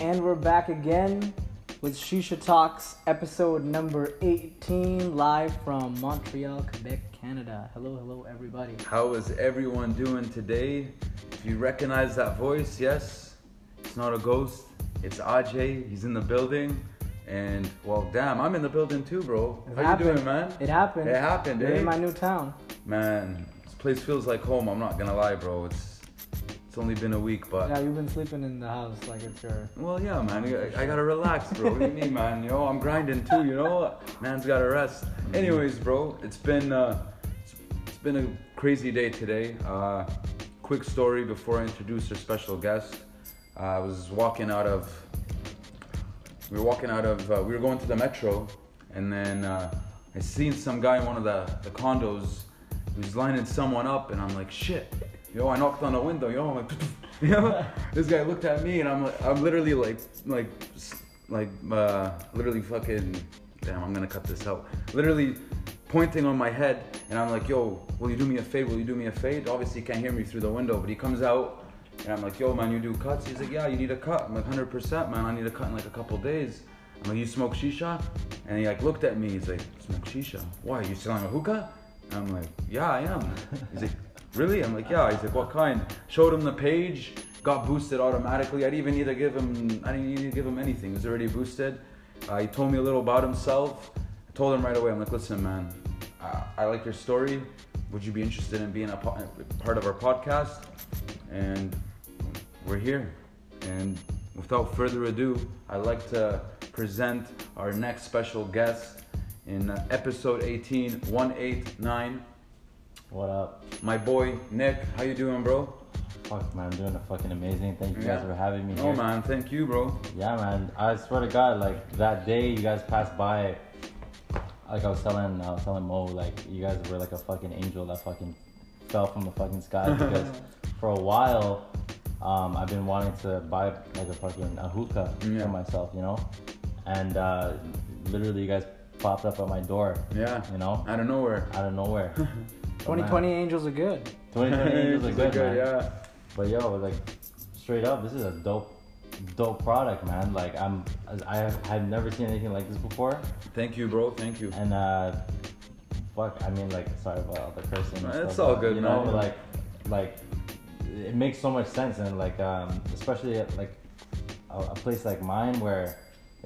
And we're back again with Shisha Talks, episode number 18, live from Montreal, Quebec, Canada. Hello, hello, everybody. How is everyone doing today? If you recognize that voice, yes, it's not a ghost. It's Ajay. He's in the building. And well, damn, I'm in the building too, bro. It How happened. you doing, man? It happened. It happened, You're eh? in my new town. Man, this place feels like home. I'm not gonna lie, bro. It's it's only been a week, but Yeah, you've been sleeping in the house like it's your. well, yeah, man. I, I gotta relax, bro. what do you mean, man? You know, I'm grinding too. You know, man's gotta rest. Anyways, bro, it's been uh, it's, been a crazy day today. Uh, quick story before I introduce our special guest. Uh, I was walking out of we were walking out of uh, we were going to the metro and then uh, i seen some guy in one of the, the condos who's lining someone up and i'm like shit yo i knocked on the window yo i'm like you know this guy looked at me and i'm like i'm literally like like like uh literally fucking damn i'm gonna cut this out literally pointing on my head and i'm like yo will you do me a fade will you do me a fade obviously he can't hear me through the window but he comes out and I'm like, yo, man, you do cuts? He's like, yeah, you need a cut. I'm like, 100%, man. I need a cut in like a couple days. I'm like, you smoke shisha? And he like looked at me. He's like, smoke shisha? Why? You selling a hookah? And I'm like, yeah, I am. He's like, really? I'm like, yeah. He's like, what kind? Showed him the page. Got boosted automatically. I didn't even need to give him. I didn't need to give him anything. It was already boosted. Uh, he told me a little about himself. I told him right away. I'm like, listen, man. I, I like your story. Would you be interested in being a po- part of our podcast? And we're here. And without further ado, I'd like to present our next special guest in episode 18, 189. What up? My boy Nick, how you doing, bro? Fuck, man, I'm doing a fucking amazing. Thank you guys for having me Oh here. man, thank you, bro. Yeah, man. I swear to God, like that day you guys passed by, like I was telling, I was telling Mo, like you guys were like a fucking angel that fucking fell from the fucking sky because for a while, um, I've been wanting to buy like a fucking a hookah Yeah. for myself, you know, and uh, literally you guys popped up at my door, Yeah. you know, Out of nowhere. out of nowhere. But, man, 2020 angels are good. 2020 angels are They're good, man. yeah. But yo, like straight up, this is a dope, dope product, man. Like I'm, I have, I've never seen anything like this before, Thank you, bro. Thank you. and uh, fuck, I mean, like, sorry about all the cursing. and Uh, stuff, it's all but, good, you know, man. like, like it makes so much sense, and like, um, especially at like a, a place like mine where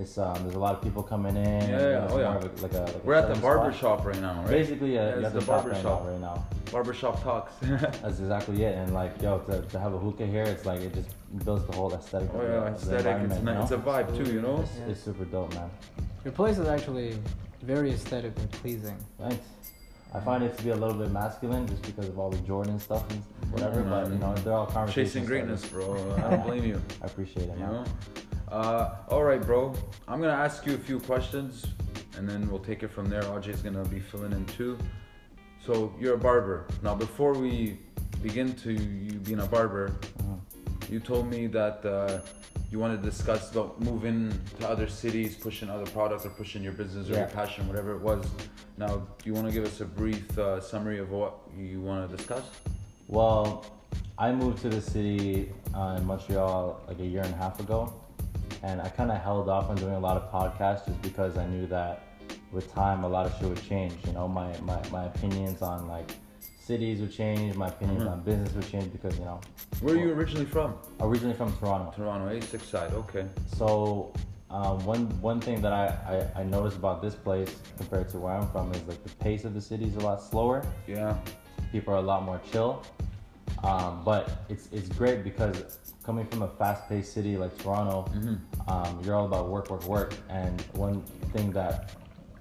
it's um, there's a lot of people coming in. and yeah, oh, yeah. of a, like a, like We're at the shutting barber spot. shop right now, right? Basically, uh, Yeah, it's the the shop barber right shop. right now. Barber shop talks. That's exactly it. And like, yo, to, to have a hookah here, it's like it just builds the whole aesthetic. oh yeah, of the aesthetic. It's, environment, ni- it's a vibe too, you know. It's, it's super dope, man. Your place is actually very aesthetically pleasing. Thanks. I find it to be a little bit masculine just because of all the Jordan stuff and whatever. But you know, they're all conversations. Chasing greatness, starters. bro. I don't blame you. I appreciate it, You man. know? Uh, all right, bro. I'm gonna ask you a few questions, and then we'll take it from there. Ajay's gonna be filling in too. So you're a barber. Now, before we begin to you being a barber, you told me that uh, you want to discuss about moving to other cities, pushing other products, or pushing your business or your passion, whatever it was. Now, do you want to give us a brief uh, summary of what you want to discuss? Well, I moved to the city uh, in Montreal like a year and a half ago, and I kind of held off on doing a lot of podcasts just because I knew that with time a lot of shit would change. You know, my my, my opinions on like cities would change, my opinions Mhm. on business would change because you know, Where are you originally from? originally from Toronto. Toronto, A6 side. Okay. So um, one one thing that I, I, I noticed about this place compared to where I'm from is like the pace of the city is a lot slower. Yeah. People are a lot more chill. Um, but it's it's great because coming from a fast-paced city like Toronto, Mhm. um, you're all about work, work, work. And one thing that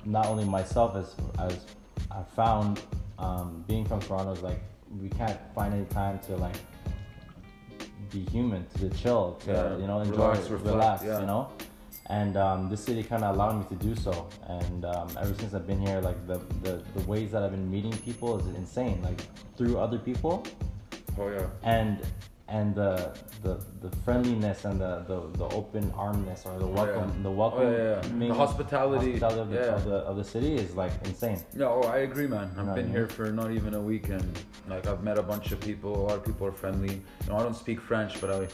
not only myself as as I found um, being from Toronto is like we can't find any time to like be human, to chill, to Yeah, you know enjoy, relax, relax, reflect, yeah. you know. And um, this city kind of allowed me to do so. And um, ever since I've been here, like the, the the ways that I've been meeting people is insane. Like through other people, Oh yeah. and and the the, the friendliness and the, the, the open armness or the Oh, yeah. welcome the Oh, welcome yeah, yeah. The hospitality, hospitality of, the, yeah. of the of the city is like insane. No, oh, I agree, man. I've been here for not even a week, and like I've met a bunch of people. A lot of people are friendly. You know, I don't speak French, but I,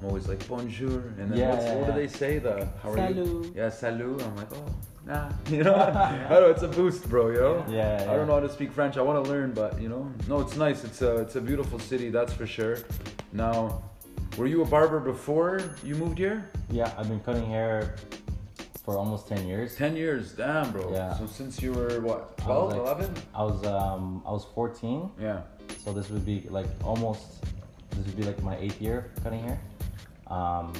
I'm always like bonjour, and then Yeah, what's, yeah, what yeah. do they say? The how are you? Yeah, salut. I'm like, oh, nah. You know, I don't know. It's a boost, bro. You know. Yeah, I don't know how to speak French. I want to learn, but you know, no, it's nice. It's a it's a beautiful city, that's for sure. Now, were you a barber before you moved here? Yeah, I've been cutting hair for almost 10 years. Ten years, damn, bro. Yeah. So since you were what, I 12, was like- 11? I was um I was 14, Yeah. so this would be like almost this would be like my eighth year cutting hair. Um,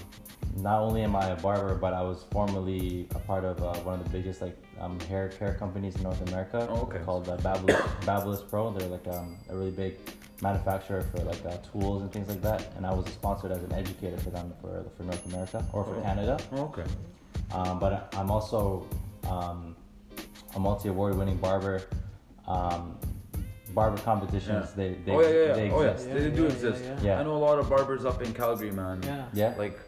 not only am I a barber, but I was formerly a part of uh, one of the biggest like um, hair care companies in North America Oh, okay. called uh, Babyliss Pro. They're like um, a really big manufacturer for like uh, tools and things like that. And I was sponsored as an educator for them for for North America or for Oh. Canada. Oh, okay. Um, but I'm also um, a multi-award winning barber. Barber competitions, Yeah. they, oh, they, oh yeah, yeah, yeah. they oh yeah, exist. Yeah, they do yeah, exist. yeah, yeah. I know a lot of barbers up in Calgary, man. Yeah. Yeah. Like,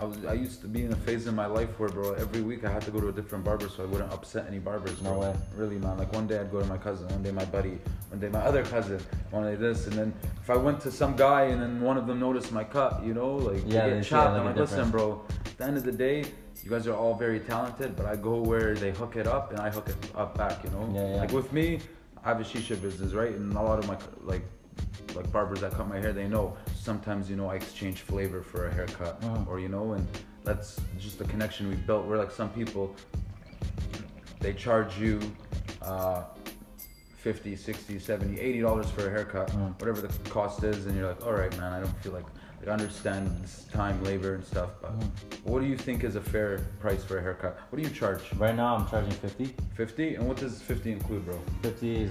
I was, I used to be in a phase in my life where, bro, every week I had to go to a different barber so I wouldn't upset any barbers. No way. Really, man. Like one day I'd go to my cousin, one day my buddy, one day my other cousin, one day this, and then if I went to some guy and then one of them noticed my cut, you know, like Yeah, they they get see chopped. a I'm like, listen, bro. At the end of the day. You guys are all very talented, but I go where they hook it up and I hook it up back, you know? Yeah, yeah. Like with me, I have a shisha business, right? And a lot of my like like barbers that cut my hair, they know sometimes you know I exchange flavor for a haircut, Mhm. or you know, and that's just the connection we built. We're like some people, they charge you uh, 50 60 70 80 dollars for a haircut Mm. whatever the cost is and you're like all right man i don't feel like like, I understand this time labor and stuff but Mm. what do you think is a fair price for a haircut what do you charge Right now, I'm charging 50. 50 and what does 50 include bro 50 is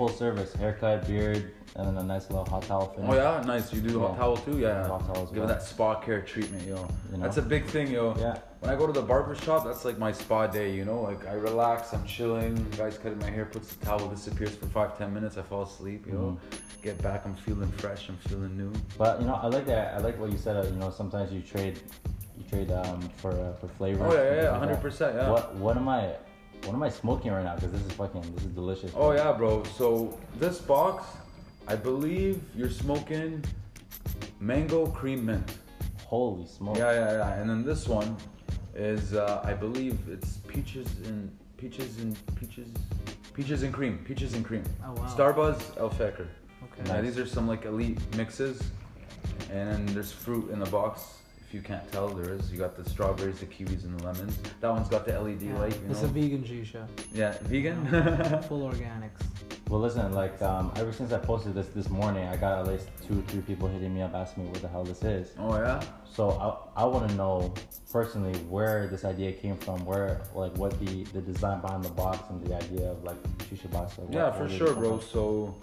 full service haircut, beard, and then a nice little hot towel finish. Oh yeah, nice. You do the hot Yeah. towel too, yeah. Hot towel Give well. that spa care treatment, yo. You know? That's a big thing, yo. Yeah. When I go to the barber shop, that's like my spa day, you know. Like I relax, I'm chilling. The guy's cutting my hair, puts the towel, disappears for five, ten minutes. I fall asleep, you know. Mm-hmm. Get back, I'm feeling fresh. I'm feeling new. But you know, I like that. I like what you said. Uh, you know, sometimes you trade, you trade um for uh, for flavor. Oh yeah, yeah, and yeah, things like hundred percent, yeah. What what am I, what am I smoking right now? Because this is fucking, this is delicious. Oh yeah, bro. So this box, I believe you're smoking mango cream mint. Holy smoke. Yeah, yeah, yeah. And then this one is, uh, I believe it's peaches and peaches and peaches, peaches and cream, peaches and cream. Oh, wow. Starbuzz Al Fakher. Okay. Now these are some like elite mixes, and then there's fruit in the box. If you can't tell, there is. You got the strawberries, the kiwis, and the lemons. That one's got the LED Yeah, light. You It's know. a vegan shisha. yeah, vegan. Full organics. Well, listen, like um, ever since I posted this this morning, I got at least two or three people hitting me up asking me what the hell this is. oh yeah. So I, I want to know personally where this idea came from, where like what the the design behind the box and the idea of like shisha box. Like, Yeah, what- for where sure, bro. So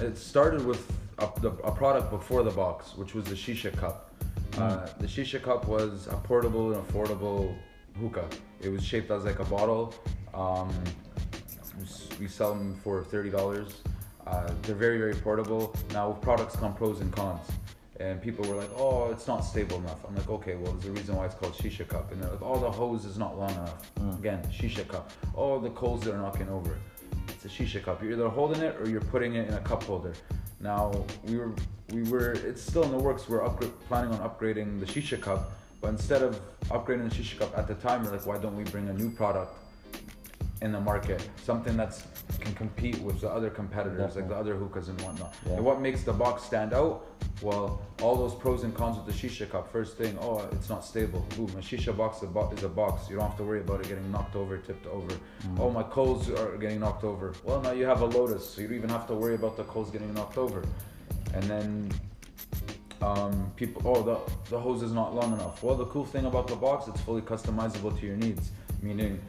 it started with a, the, a product before the box, which was the shisha cup. Uh, the shisha cup was a portable and affordable hookah. It was shaped as like a bottle. Um, we sell them for thirty dollars. Uh, they're very very portable. Now with products come pros and cons. And people were like, "Oh, it's not stable enough." I'm like, "Okay, well, there's a reason why it's called shisha cup." And they're like, "Oh, the hose is not long enough." Again, shisha cup. Oh, the coals are knocking over. It's a shisha cup. You're either holding it or you're putting it in a cup holder. Now we were we were it's still in the works. We're planning on upgrading the shisha cup, but instead of upgrading the shisha cup at the time, we're like, why don't we bring a new product in the market, something that's can compete with the other competitors, like the other hookahs and whatnot. Yeah. And what makes the box stand out? Well, all those pros and cons with the shisha cup. First thing, oh, it's not stable. Boom, a shisha box is a bo- is a box. You don't have to worry about it getting knocked over, tipped over. Mm-hmm. Oh, my coals are getting knocked over. Well, now you have a Lotus, so you don't even have to worry about the coals getting knocked over. And then um, people, oh, the, the hose is not long enough. Well, the cool thing about the box, it's fully customizable to your needs. Meaning,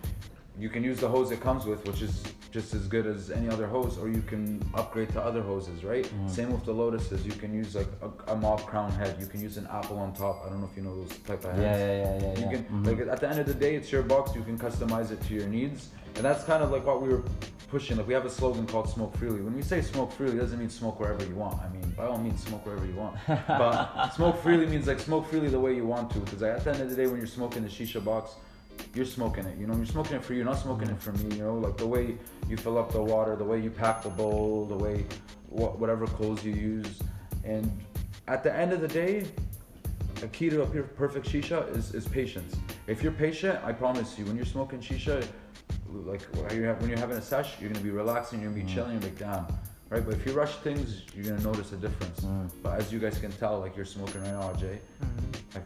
you can use the hose it comes with, which is just as good as any other hose, or you can upgrade to other hoses, right? Same with the Lotuses. You can use like a, a mob crown head. You can use an apple on top. I don't know if you know those type of heads. Yeah, yeah, yeah, yeah. You yeah. can Mhm. like at the end of the day, it's your box. You can customize it to your needs, and that's kind of like what we were pushing. Like we have a slogan called "Smoke Freely." When we say "smoke freely," it doesn't mean smoke wherever you want. I mean, by all means, smoke wherever you want. but smoke freely means like smoke freely the way you want to. Because at the end of the day, when you're smoking the shisha box, you're smoking it. You know, you're smoking it for you, not smoking it for me. You know, like the way you fill up the water, the way you pack the bowl, the way wha- whatever clothes you use, and at the end of the day, a key to a perfect shisha is, is patience. If you're patient, I promise you, when you're smoking shisha, like when you're, when you're having a sesh, you're gonna be relaxing, you're gonna be chilling, you're like damn, right? But if you rush things, you're gonna notice a difference. Mm. But as you guys can tell, like you're smoking right now, Jay, Mhm. like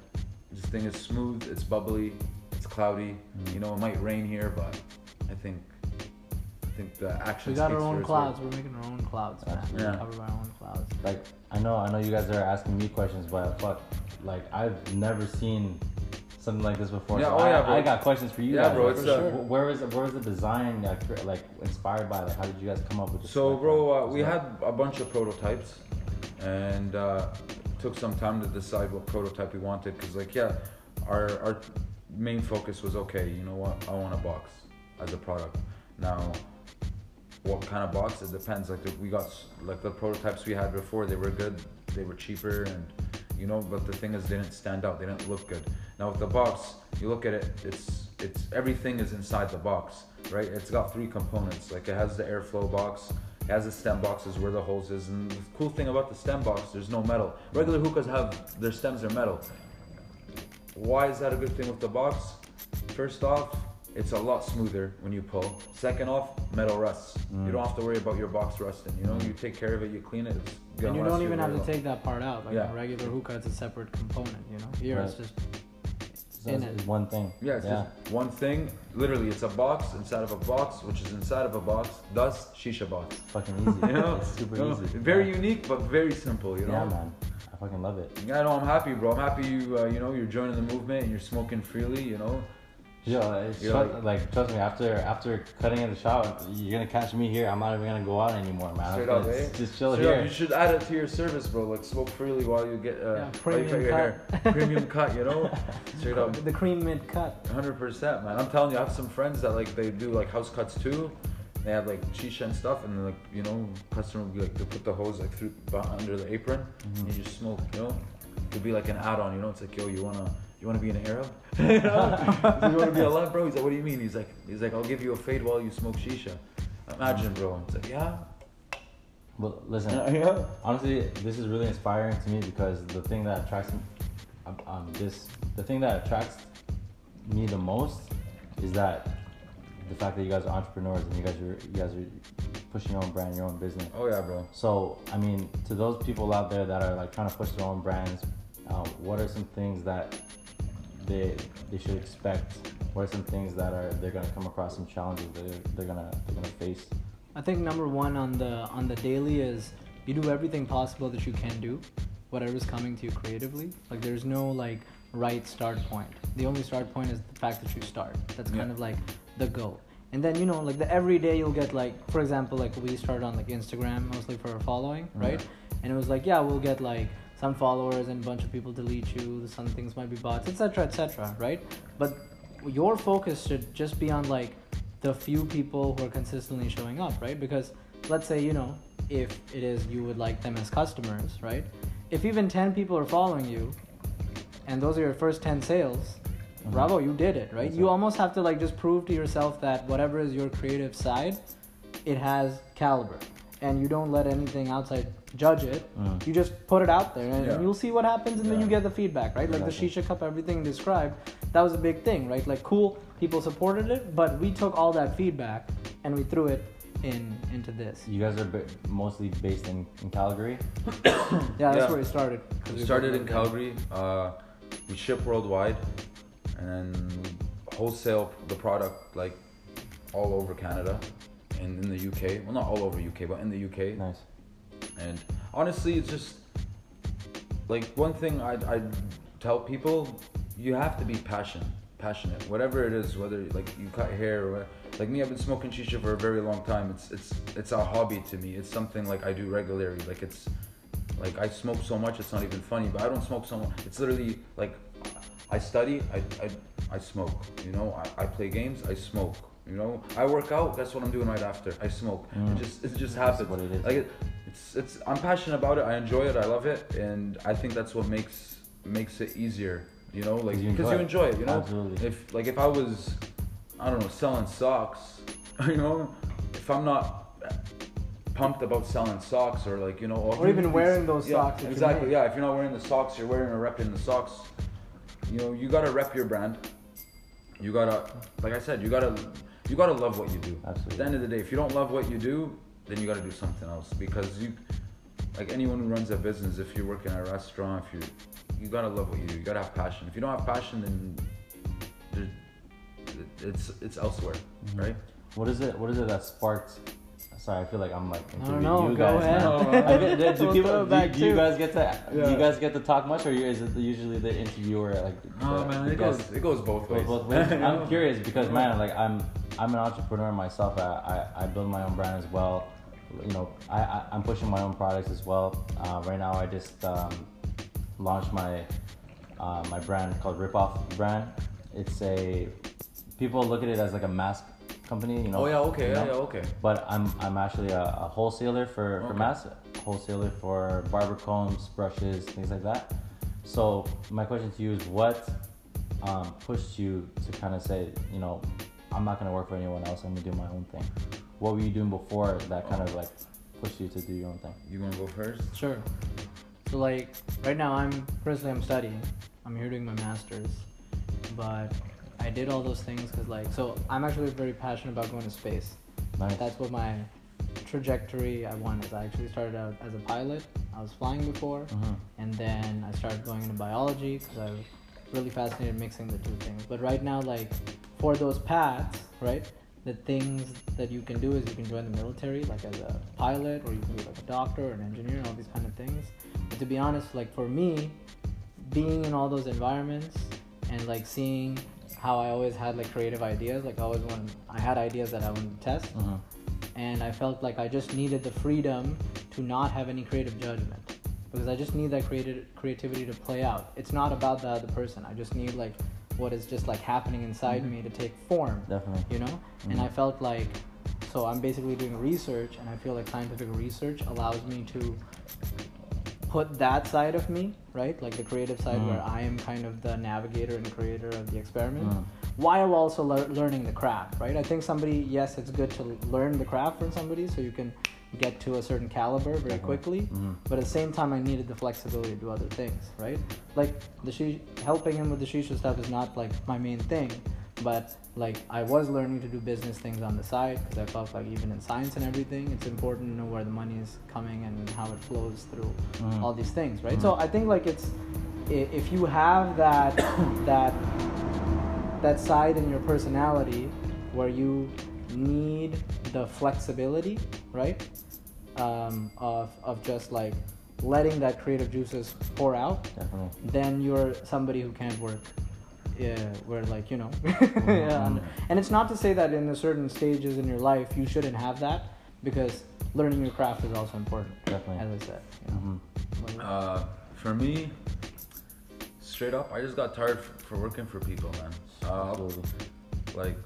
this thing is smooth, it's bubbly, it's cloudy. Mm. You know, it might rain here, but I think I think the action. We got our own clouds. words. We're making our own clouds, man. Absolutely. We're Yeah. covered by our own clouds. Like I know, I know you guys are asking me questions, but fuck, like I've never seen something like this before. Yeah, so oh I, yeah, bro. I got questions for you Yeah, guys. bro, Like, it's, for uh, sure. where was where was the design like, like inspired by? Like how did you guys come up with this? So, like, bro, uh, we that- had a bunch of prototypes, and uh, took some time to decide what prototype we wanted. Cause, like, yeah, our our main focus was okay. You know what? I want a box as a product. Now, what kind of box? It depends. Like, the, we got like the prototypes we had before. They were good. They were cheaper, and you know. But the thing is, they didn't stand out. They didn't look good. Now with the box, you look at it. It's it's everything is inside the box, right? It's got three components. Like it has the airflow box. It has the stem boxes where the holes is, and the cool thing about the stem box, there's no metal. Regular hookahs have their stems are metal. Why is that a good thing with the box? First off, it's a lot smoother when you pull. Second off, metal rusts. You Mm. don't have to worry about your box rusting. You know, you take care of it, you clean it. It's And you don't even have to take that part out. Like Yeah. a regular hookah, it's a separate component. You know, here it's just So in it's, it. one thing. Yeah, it's yeah. just one thing. Literally, it's a box inside of a box, which is inside of a box. Thus, shisha box. fucking easy. You know, it's super You know, easy. Very yeah. unique, but very simple. You know. Yeah, man. I fucking love it. Yeah, no, I'm happy, bro. I'm happy you, uh, you know, you're joining the movement and you're smoking freely. You know. Yo, it's like- like, trust me. After after cutting in the shop, you're gonna catch me here. I'm not even gonna go out anymore, man. Straight up, eh? Just chill Straight up, here. you should add it to your service, bro. Like smoke freely while you get uh, Yeah, while you cut premium your hair. cut. premium cut. You know. Straight up. the cream mint cut. Hundred percent, man. I'm telling you, I have some friends that like they do like house cuts too. They have like shisha and stuff, and like you know, customer will be like they put the hose like through under the apron, Mm-hmm. and you just smoke. You know, it'd be like an add-on. You know, it's like yo, you wanna you wanna be an Arab? you know, you wanna be a left, bro? He's like, what do you mean? He's like, he's like, I'll give you a fade while you smoke shisha. Imagine, bro. It's like, yeah, Well, listen. yeah. Honestly, this is really inspiring to me because the thing that attracts me, um, um, this, the thing that attracts me the most is that the fact that you guys are entrepreneurs and you guys are you guys are pushing your own brand, your own business. Oh yeah, bro. So, I mean, to those people out there that are like trying to push their own brands, um, what are some things that they they should expect? What are some things that are they're gonna come across some challenges that they're, they're gonna they're gonna face? I think number one on the on the daily is you do everything possible that you can do, whatever's coming to you creatively. Like there's no like right start point. The only start point is the fact that you start. That's kind of like the goal. And then you know like the every day you'll get like for example like we started on like Instagram mostly for following, mm-hmm. right? And it was like yeah we'll get like some followers and a bunch of people delete you. Some things might be bots, etc. etc. right? But your focus should just be on like the few people who are consistently showing up, right? Because let's say, you know, if it is you would like them as customers, right? If even 10 people are following you and those are your first 10 sales, Mhm. bravo, you did it, right? That's you it. almost have to like just prove to yourself that whatever is your creative side, it has caliber. And you don't let anything outside judge it. Mm. You just put it out there and Yeah. you'll see what happens and then you get the feedback, right? Like the shisha cup, everything described, that was a big thing, right? Like cool, people supported it, but we took all that feedback and we threw it in into this. You guys are ba- mostly based in, in Calgary. Yeah, that's Yeah. where it started. We we started in. Calgary. Uh, we ship worldwide, and then wholesale the product like all over Canada and in the UK. Well, not all over UK, but in the UK. Nice. And honestly, it's just like one thing I I tell people: you have to be passionate, passionate, whatever it is. Whether like you cut hair or like me, I've been smoking shisha for a very long time. It's it's it's a hobby to me. It's something like I do regularly. Like it's like I smoke so much, it's not even funny. But I don't smoke so much. It's literally like I study, I I, I smoke. You know, I, I play games, I smoke. You know, I work out. That's what I'm doing right after. I smoke. Mm. It just it just That's happens. what it is. Like it, it's it's I'm passionate about it. I enjoy it. I love it, and I think that's what makes makes it easier. You know, like 'Cause because enjoy you enjoy it. You know, Absolutely. if like if I was, I don't know, selling socks. You know, if I'm not pumped about selling socks or like you know Or even wearing those yeah, socks exactly yeah if you're not wearing the socks you're wearing or repping the socks you know you gotta rep your brand you gotta like i said you gotta you gotta love what you do Absolutely. at the end of the day if you don't love what you do then you gotta do something else because you like anyone who runs a business if you work in a restaurant if you you gotta love what you do you gotta have passion if you don't have passion then it's it's elsewhere Mm-hmm. right What is it? What is it that sparked? Sorry, I feel like I'm like I don't interviewing know, you go guys. ahead. man. I mean, do, do We'll people it do, back do you guys get to do you guys get to talk much, or is it usually the interviewer like? oh man the it goes it goes both ways Both ways. I'm curious because man, like I'm I'm an entrepreneur myself. I, I, I build my own brand as well. You know, I, I I'm pushing my own products as well. Uh, right now, I just um, launched my uh, my brand called Rip Off brand. It's a people look at it as like a mask company. You know. oh yeah okay you yeah, know? yeah okay But I'm I'm actually a, a wholesaler for, for Okay. masks, wholesaler for barber combs, brushes, things like that. So my question to you is, what um, pushed you to kind of say, you know, I'm not gonna work for anyone else. I'm gonna do my own thing. What were you doing before that kind of like pushed you to do your own thing? you wanna go first Sure. So like right now I'm personally I'm studying. I'm here doing my masters, but I did all those things because like so I'm actually very passionate about going to space. Nice. That's what my trajectory I wanted. I actually started out as a pilot. I was flying before, Mhm. and then I started going into biology because I was really fascinated mixing the two things. But right now, like for those paths, right, the things that you can do is you can join the military, like as a pilot, or you can be like a doctor or an engineer, and all these kind of things. But to be honest, like for me, being in all those environments and like seeing how I always had like creative ideas, like I always wanted, I had ideas that I wanted to test Mhm. and I felt like I just needed the freedom to not have any creative judgment because I just need that creative creativity to play out. It's not about the other person. I just need like what is just like happening inside me to take form. Definitely. You know, and I felt like so I'm basically doing research, and I feel like scientific research allows me to put that side of me, right, like the creative side Mm. where I am kind of the navigator and creator of the experiment Mm. while also lear- learning the craft, right? I think somebody, yes, it's good to learn the craft from somebody so you can get to a certain caliber very quickly. Mhm. But at the same time, I needed the flexibility to do other things, right? Like the shi- helping him with the shisha stuff is not like my main thing, but like I was learning to do business things on the side because I felt like even in science and everything, it's important to know where the money is coming and how it flows through Mhm. all these things, right? So I think like it's if you have that that that side in your personality where you need the flexibility, right? Um, of of just like letting that creative juices pour out, Definitely. then you're somebody who can't work. Yeah, where like you know, yeah, and, and it's not to say that in a certain stages in your life you shouldn't have that because learning your craft is also important. Definitely. as I said. You know? Mhm. Uh, for me, straight up, I just got tired f- for working for people, man. Uh, Absolutely. like,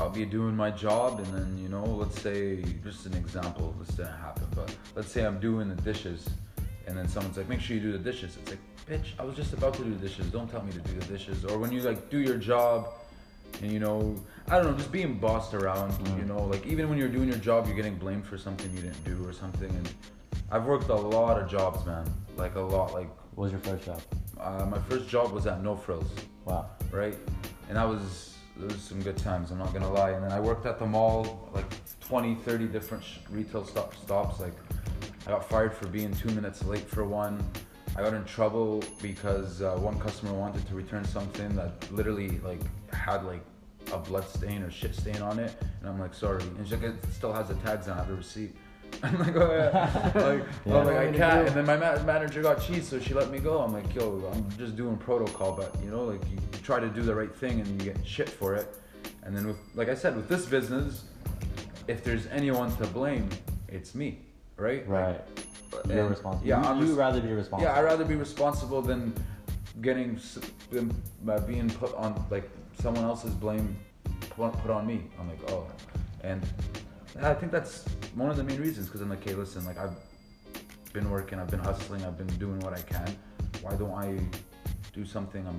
I'll be doing my job, and then you know, let's say, just an example, this didn't happen, but let's say I'm doing the dishes, and then someone's like, "Make sure you do the dishes." It's like, bitch, I was just about to do the dishes. Don't tell me to do the dishes. Or when you like do your job, and you know, I don't know, just being bossed around. Mm. You know, like even when you're doing your job, you're getting blamed for something you didn't do or something. And I've worked a lot of jobs, man. Like a lot. Like What was your first job? uh, my first job was at No Frills, Wow. right? And I was it was some good times. I'm not gonna lie. And then I worked at the mall, like 20, 30 different sh- retail stop- stops. Like I got fired for being two minutes late for one. I got in trouble because uh, one customer wanted to return something that literally like had like a blood stain or shit stain on it, and I'm like, sorry. And she's like, it still has the tags on. I have the receipt. I'm like, oh yeah. like, Yeah. I'm like, I can't. And then my ma- manager got cheese, so she let me go. I'm like, yo, I'm just doing protocol, but you know, like you, you try to do the right thing and you get shit for it. And then with, like I said, with this business, if there's anyone to blame, it's me, right? Right. Like, You're responsible. Yeah, you, res- rather be responsible. yeah, I'd rather be responsible than getting than uh, being put on like someone else's blame put, put on me. I'm like, oh, and I think that's one of the main reasons because I'm like, hey, listen, like I've been working, I've been hustling, I've been doing what I can. Why don't I do something I'm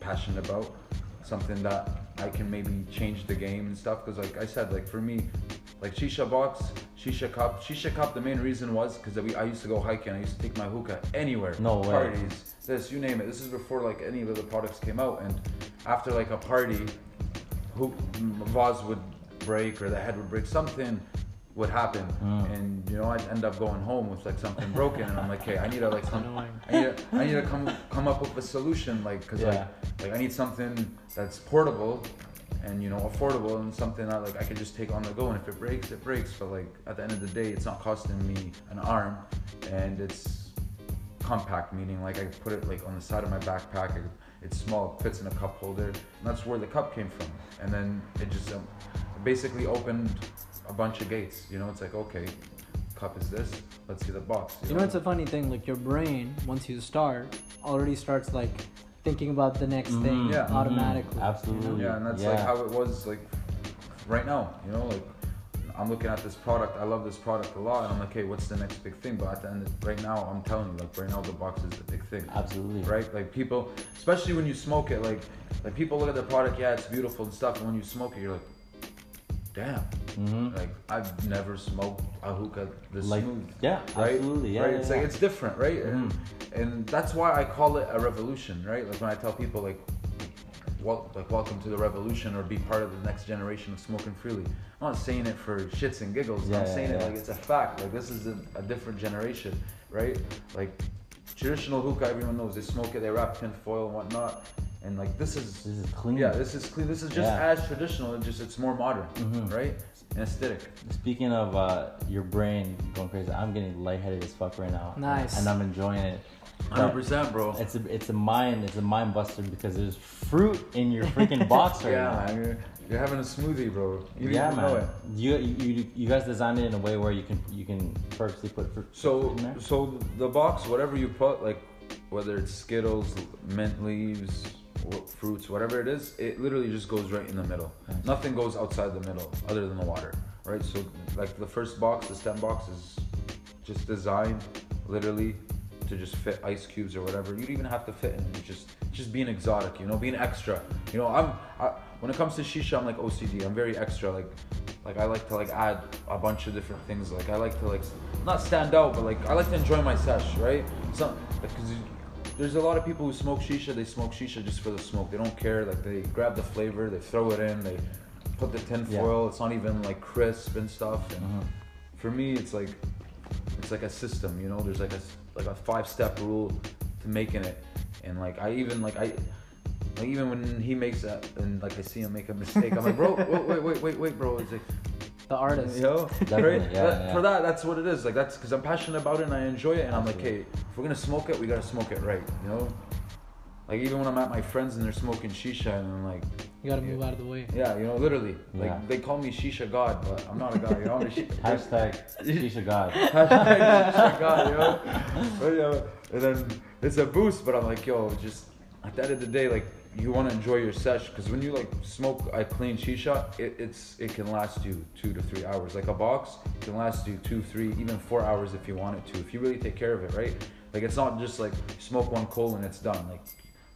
passionate about? Something that I can maybe change the game and stuff. Because like I said, like for me, like shisha box, shisha cup. Shisha cup. The main reason was because we I used to go hiking. I used to take my hookah anywhere. No way. Parties, this you name it. This is before like any of the products came out. And after like a party, hook vase would break or the head would break. Something would happen, Mm. and you know I'd end up going home with like something broken, and I'm like, hey, I need to like some. I need to, I need to come come up with a solution, like because Yeah. like like I need something that's portable and you know affordable and something that like I could just take on the go and if it breaks it breaks but like at the end of the day it's not costing me an arm and it's compact meaning like I put it like on the side of my backpack it's small it fits in a cup holder and that's where the cup came from and then it just um, basically opened a bunch of gates you know it's like okay cup is this let's see the box You know, it's a funny thing. Like your brain, once you start, already starts like thinking about the next thing Mhm, Yeah. mhm, automatically. Absolutely. Yeah, and that's Yeah. like how it was like right now. You know, like I'm looking at this product. I love this product a lot, and I'm like, hey, what's the next big thing? But at the end, of, right now, I'm telling you, like right now, the box is the big thing. Absolutely. Right? Like people, especially when you smoke it, like like people look at the product, yeah, it's beautiful and stuff, and when you smoke it, you're like, damn. hmm Like I've never smoked a hookah this Like, smooth. yeah, Right? absolutely. Yeah, right. yeah, it's yeah. like it's different, right? And, Mhm. and that's why I call it a revolution, right? Like when I tell people like, wel- like welcome to the revolution or be part of the next generation of smoking freely. I'm not saying it for shits and giggles. Yeah, I'm saying it like it's a fact. Like this is a, a different generation, right? Like traditional hookah, everyone knows they smoke it, they wrap tin foil and whatnot, and like this is This is clean. yeah, this is clean. This is just Yeah. as traditional. It's just it's more modern, Mhm. right? And aesthetic. Speaking of uh, your brain going crazy, I'm getting lightheaded as fuck right now. Nice. And I'm enjoying it. Hundred percent, bro. It's a it's a mind it's a mind buster because there's fruit in your freaking box right yeah, now. man, you're, you're having a smoothie, bro. You didn't yeah, even know man. it. You, you you guys designed it in a way where you can you can purposely put fruit So, in there. so the box, whatever you put, like whether it's Skittles, mint leaves, wh- fruits, whatever it is, it literally just goes right in the middle. Nice. Nothing goes outside the middle other than the water, right? So, like the first box, the stem box is just designed literally to just fit ice cubes or whatever. You don't even have to fit in. Just just being exotic, you know, being extra. You know, I'm I, when it comes to shisha, I'm like OCD. I'm very extra. Like like I like to like add a bunch of different things. Like I like to like not stand out, but like I like to enjoy my sesh, right? Some because there's a lot of people who smoke shisha. They smoke shisha just for the smoke. They don't care. Like they grab the flavor, they throw it in, they put the tin Yeah. foil. It's not even like crisp and stuff. And Mhm. for me, it's like it's like a system. You know, there's like a like a five step rule to making it, and like I even like I. Like even when he makes that and like I see him make a mistake, I'm like, bro, wait, wait, wait, wait, wait, bro. It's like, The artist. you know, right? yeah, That- yeah. For that, that's what it is. Like that's because I'm passionate about it and I enjoy it, and I'm like, hey, if we're gonna smoke it, we gotta smoke it right, you know. Like even when I'm at my friends and they're smoking shisha, and I'm like, You gotta move out of the way. yeah, you know, literally, like Yeah. they call me shisha god, but I'm not a god, you know. I'm a shi- Hashtag Shisha God. Hashtag shisha god, you know. But, you know, and then it's a boost, but I'm like, yo, just at the end of the day, like you want to enjoy your sesh because when you like smoke a clean shisha, it, it's it can last you two to three hours. Like a box can last you two, three, even four hours if you want it to. If you really take care of it, right? Like it's not just like smoke one coal and it's done. Like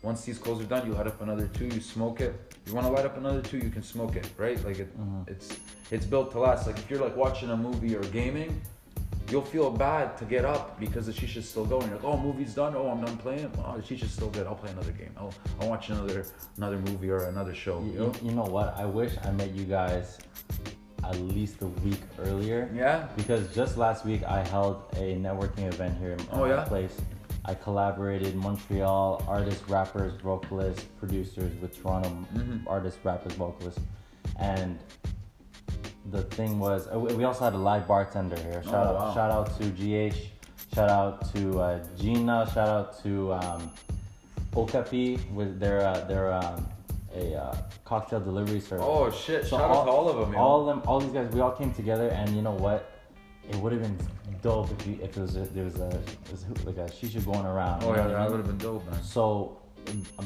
once these coals are done, you light up another two, you smoke it. You want to light up another two, you can smoke it, right? Like it, Mhm. it's it's built to last. Like if you're like watching a movie or gaming, you'll feel bad to get up because the shisha's still going. You're like, oh, movie's done. Oh, I'm done playing. Oh, the shisha's still good. I'll play another game. I'll, I'll watch another another movie or another show. You, You know? you, know what? I wish I met you guys at least a week earlier. Yeah. Because just last week I held a networking event here in Oh, my yeah? place. I collaborated Montreal artists, rappers, vocalists, producers with Toronto Mhm. artists, rappers, vocalists, and the thing was uh, we also had a live bartender here. Shout Oh, out, wow. shout out to GH, shout out to uh, Gina, shout out to um, Okapi with their uh, their um, a uh, cocktail delivery service. Oh shit! So Shout out to all of them. All of them, all these guys, we all came together, and you know what? It would have been dope if, you, if it was a, there was a it was like a shisha going around. Oh yeah, that would have been dope, man. So,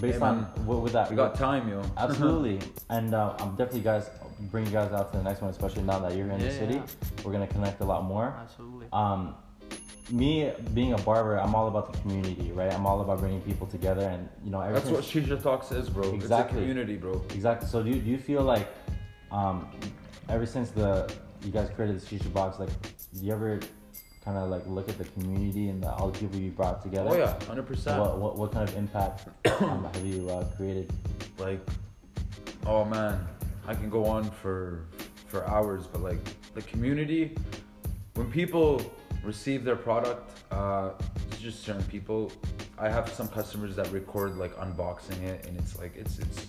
based Hey, on man. with, that, We got time, yo. absolutely, and uh, I'm definitely guys bring you guys out to the next one, especially now that you're in the city. yeah. We're gonna connect a lot more. Absolutely. Um, me being a barber, I'm all about the community, right? I'm all about bringing people together, and you know, That's what Shisha Talks is, bro. Exactly. It's a community, bro. Exactly. So do you, do you feel like, um, ever since the you guys created the shisha box. Like, do you ever kind of like look at the community and the, all the people you brought together? Oh yeah, hundred percent. What, what what kind of impact um, have you uh, created? like oh man i can go on for for hours but like the community when people receive their product uh it's just certain people i have some customers that record like unboxing it and it's like it's it's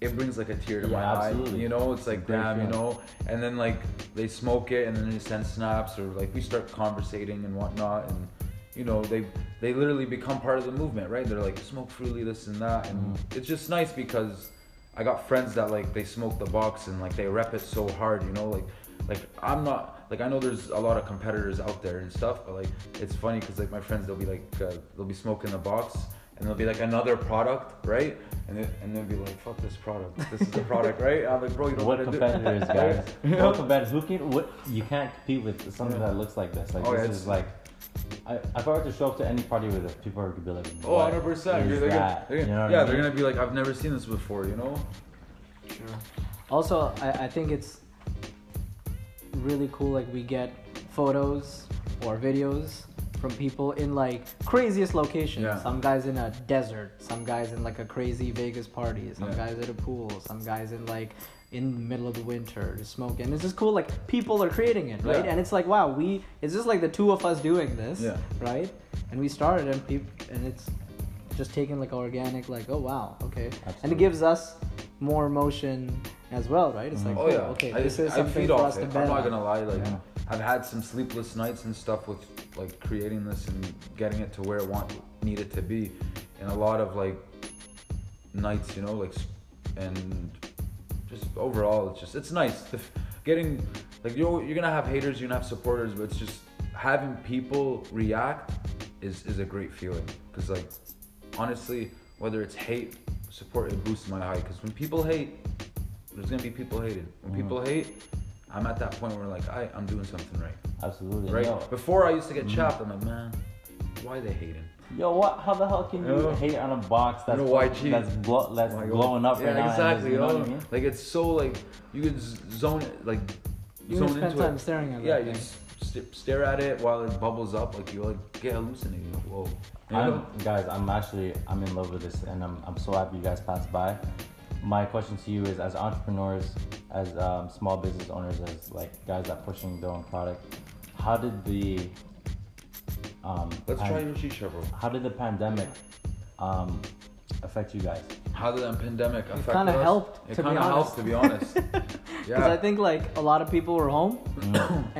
it brings like a tear to my Yeah, eye you know it's like damn you know? And then like they smoke it and then they send snaps or like we start conversating and whatnot and you know they they literally become part of the movement right? They're like smoke freely this and that and Mhm. it's just nice because i got friends that like they smoke the box and like they rep it so hard you know? Like like i'm not like i know there's a lot of competitors out there and stuff but like it's funny because like my friends they'll be like uh, they'll be smoking the box and there'll be like another product right and then and they'll be like fuck this product this is the product right i'm like bro you don't What gotta do- competitors, guys? You know? What competitors? Who can? What you can't compete with something that looks like this. Like Oh, this yeah, is like. I, if I were to show up to any party with it, people are gonna be like, Oh, 100 percent. is They're gonna, that? they're You gonna, know yeah, I they're mean? gonna be like, I've never seen this before, you know? Sure. Also, I, I think it's really cool. Like we get photos or videos from people in like craziest locations. Yeah. Some guys in a desert. Some guys in like a crazy Vegas party. Some Yeah. guys at a pool. Some guys in like in the middle of the winter just smoking. And it's just cool. Like people are creating it, right? Yeah. And it's like wow, we. It's just like the two of us doing this, Yeah. right? And we started, and people, and it's just taking like organic, like oh wow, okay, Absolutely. and it gives us more emotion as well, right? It's like mm-hmm. Oh cool, yeah. okay, I, this is I something feed for off us to it. bet I'm not on. gonna lie. Like, Yeah. I've had some sleepless nights and stuff with like creating this and getting it to where it want need it to be, and a lot of like nights, you know, like and just overall, it's just it's nice. The, getting like you're you're gonna have haters, you're gonna have supporters, but it's just having people react is is a great feeling. Cause like honestly, whether it's hate, support, it boosts my high. Because when people hate, there's gonna be people hating. When Mhm. people hate, I'm at that point where like I I'm doing something right, Absolutely. right? Yo, Before I used to get Mhm. chapped, I'm like, man, why they hating? yo, what? How the hell can you Yo. hate on a box that's You know, YG. that's blow, that's Like, blowing up yeah, right now? exactly. you know yo. what I mean? Like it's so like you could z- zone it, like You zone can spend into time it. staring at it. Yeah, that you thing. just st- stare at it while it bubbles up. Like you're like get hallucinated. Like, Whoa. You know? I'm, guys, I'm actually I'm in love with this, and I'm, I'm so happy you guys passed by. My question to you is, as entrepreneurs, as um, small business owners, as like guys that pushing their own product, how did the um, Let's pan- try your shisha, bro. how did the pandemic um, affect you guys? How did the pandemic affect it kinda us? helped, It kind of helped, to be honest. Because yeah. I think like a lot of people were home, Mm.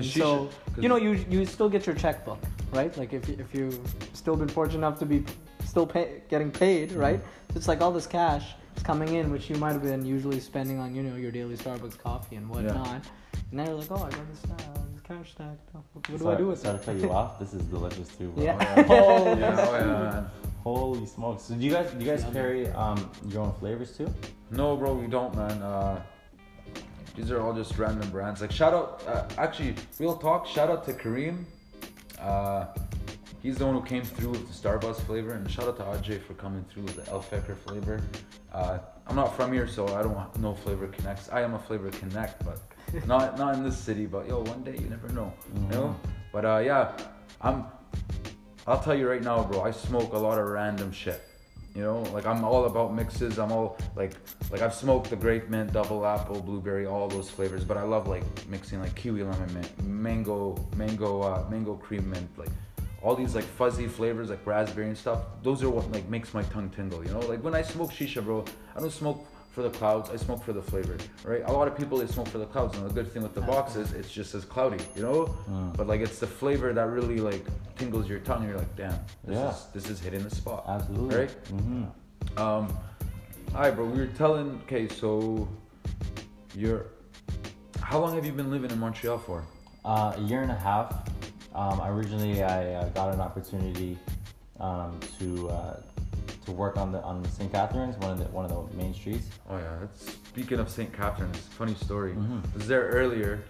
and 'Cause she so should- you know you you still get your checkbook, right? Like if you- if you've still been fortunate enough to be still pay, getting paid, Mm-hmm. right? It's like all this cash is coming in, which you might have been usually spending on you know your daily Starbucks coffee and whatnot. And now you're like, oh, I got this, uh, this cash stacked. What do I sorry, do with sorry it? to cut you off. This is delicious too, bro. Yeah. Oh, yeah, oh, yeah. Holy smokes! So do you guys do you guys Yum. carry um, your own flavors too? No, bro, we don't, man. Uh, these are all just random brands. Like, shout out, uh, actually, real talk, shout out to Kareem. Uh, he's the one who came through with the Starbuzz flavor, and shout out to Ajay for coming through with the El flavor. Uh, I'm not from here, so I don't know Flavor Connects. I am a Flavor Connect, but not not in this city. But yo, one day you never know, you know. But uh, yeah, I'm. I'll tell you right now, bro. I smoke a lot of random shit. You know, like I'm all about mixes. I'm all like, like I've smoked the grape mint, double apple, blueberry, all those flavors. But I love like mixing like kiwi lemon mint, mango, mango, uh, mango cream mint, like all these like fuzzy flavors like raspberry and stuff. Those are what like makes my tongue tingle. You know, like when I smoke shisha, bro, I don't smoke for the clouds. I smoke for the flavor, right? A lot of people they smoke for the clouds, and the good thing with the box is it's just as cloudy, you know. Mm. But like it's the flavor that really like tingles your tongue. You're like, damn, this Yeah. is this is hitting the spot. Absolutely. Right? hmm Um, all right, bro. We were telling. Okay, so you're. How long have you been living in Montreal for? Uh, a year and a half. Um, originally, I uh, got an opportunity um, to uh, to work on the on St. Catherine's, one of the one of the main streets. Oh yeah. That's, speaking of St. Catherine's, funny story. Mhm. I was there earlier,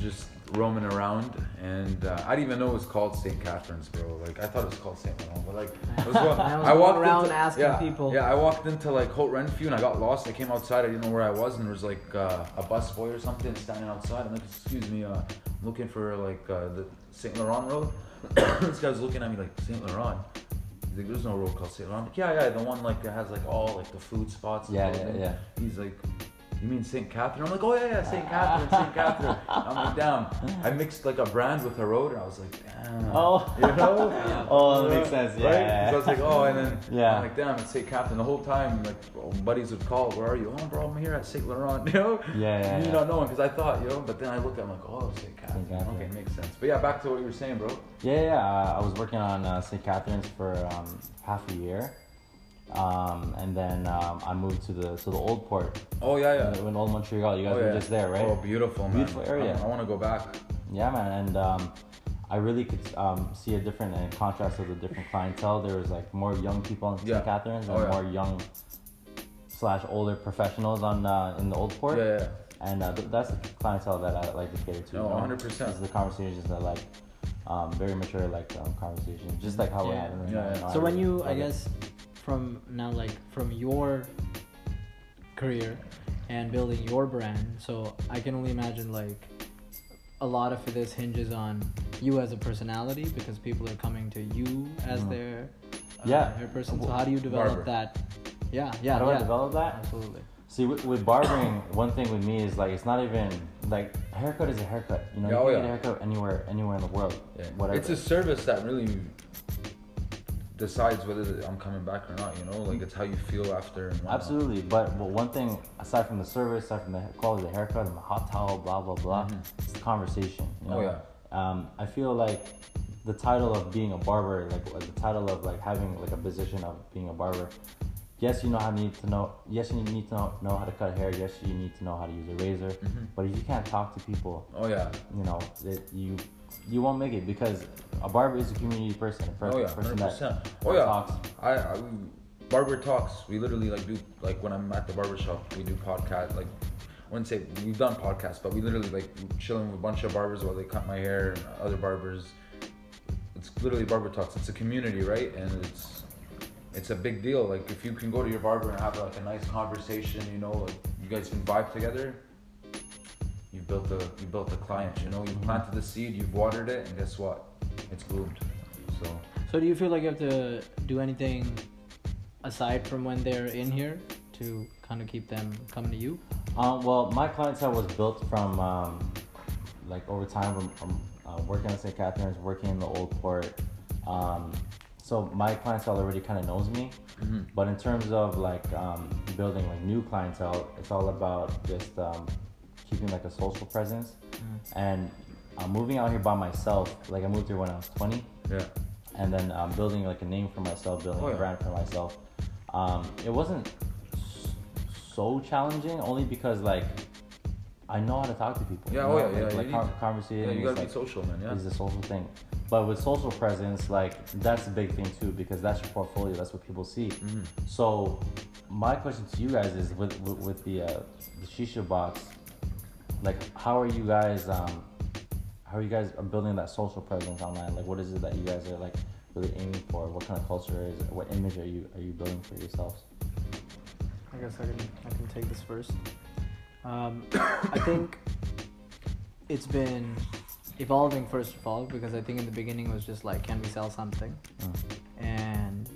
just roaming around, and uh, I didn't even know it was called St. Catherine's, bro. Like I thought it was called St. Laurent, but like it was what- I was I going walked around into, asking yeah, people. Yeah, I walked into like Holt Renfrew and I got lost. I came outside. I didn't know where I was, and there was like uh, a bus boy or something standing outside. I'm like, excuse me, uh, I'm looking for like uh, the St. Laurent road. this guy's looking at me like St. Laurent. There's no road called St. Like, yeah, yeah, the one like that has like all like the food spots. and Yeah, yeah, yeah. He's like, you mean St. Catherine? I'm like, oh yeah, yeah, St. Catherine, St. Catherine. I'm like, damn. I mixed like a brand with a road, and I was like, damn. Oh. you know? Oh, that makes sense. Right? So I was like, oh, and then Yeah. I'm like, damn, it's St. Catherine. The whole time, like, buddies would call, where are you? Oh, bro, I'm here at St. Laurent, you know? Yeah, yeah, Me yeah. not knowing, because I thought, you know, but then I looked, I'm like, oh, St. Catherine. St. Catherine. Okay, makes sense. But yeah, back to what you were saying, bro. Yeah, yeah. uh, I was working on uh, St. Catherine's for um, half a year, um, and then um, I moved to the to the old port Oh, yeah, yeah. in, in Old Montreal. You guys oh, were yeah. just there, right? Oh, beautiful, man. Beautiful area. I, want to go back. Yeah, man, and um, I really could um, see a different in contrast of the different clientele. There was like more young people in St. Yeah. Catherine's and Oh, yeah. more young slash older professionals on uh, in the old port. Yeah, yeah. And uh, th- that's the clientele that I like to cater to. No, you know? 100%. This is the conversations that like um, very mature like um, conversations, just like how we're Yeah. having. right Yeah, now, yeah. you know, So when really you, I love it. guess, from now, like from your career and building your brand, so I can only imagine like a lot of this hinges on you as a personality because people are coming to you as Mhm. their uh, Yeah. their person. So how do you develop Barber. that? Yeah, yeah, How do yeah. I develop that? Absolutely. See, with, with barbering, one thing with me is like it's not even like haircut is a haircut. You know, Yeah, you oh, can yeah. get a haircut anywhere, anywhere in the world. Yeah. Whatever. It's a service that really decides whether I'm coming back or not. You know, like it's how you feel after. And. Absolutely, but, but one thing aside from the service, aside from the quality of the haircut and the hot towel, blah blah blah, Mhm. it's the conversation. You know? Oh, yeah. Um, I feel like the title of being a barber, like the title of like having like a position of being a barber. Yes, you know how need to know. Yes, you need to know, know how to cut hair. Yes, you need to know how to use a razor. Mhm. But if you can't talk to people, Oh yeah. you know that you you won't make it because a barber is a community person, a Oh yeah. person Hundred percent. Oh yeah. talks. I, I barber talks. We literally like do like when I'm at the barber shop, we do podcast. Like I wouldn't say we've done podcasts, but we literally like chilling with a bunch of barbers while they cut my hair and other barbers. It's literally barber talks. It's a community, right? And it's it's a big deal. Like if you can go to your barber and have like a nice conversation, you know, like you guys can vibe together. You built a you built a client. You know, you planted the seed, you've watered it, and guess what? It's bloomed. So. So do you feel like you have to do anything aside from when they're in here to kind of keep them coming to you? Um, well, my clientele was built from um, like over time from, from uh, working at St. Catherine's, working in the old port. Um, so my clientele already kind of knows me. mhm. But in terms of like um, building like new clientele, it's all about just um, keeping like a social presence. And uh, moving out here by myself, like I moved here when I was 20, Yeah. and then um, building like a name for myself, building Oh, a brand for myself. Um, it wasn't so challenging, only because like I know how to talk to people. Yeah, you oh, yeah, like, yeah, like you con- need- Yeah, you gotta like, be social, man. Yeah. is the social thing. But with social presence, like that's a big thing too, because that's your portfolio. That's what people see. Mhm. So, my question to you guys is with with, with the uh, the shisha box, like how are you guys um, how are you guys building that social presence online? Like, what is it that you guys are like really aiming for? What kind of culture is? it? What image are you are you building for yourselves? I guess I can I can take this first. Um, I think it's been evolving first of all because I think in the beginning it was just like can we sell something Mm. and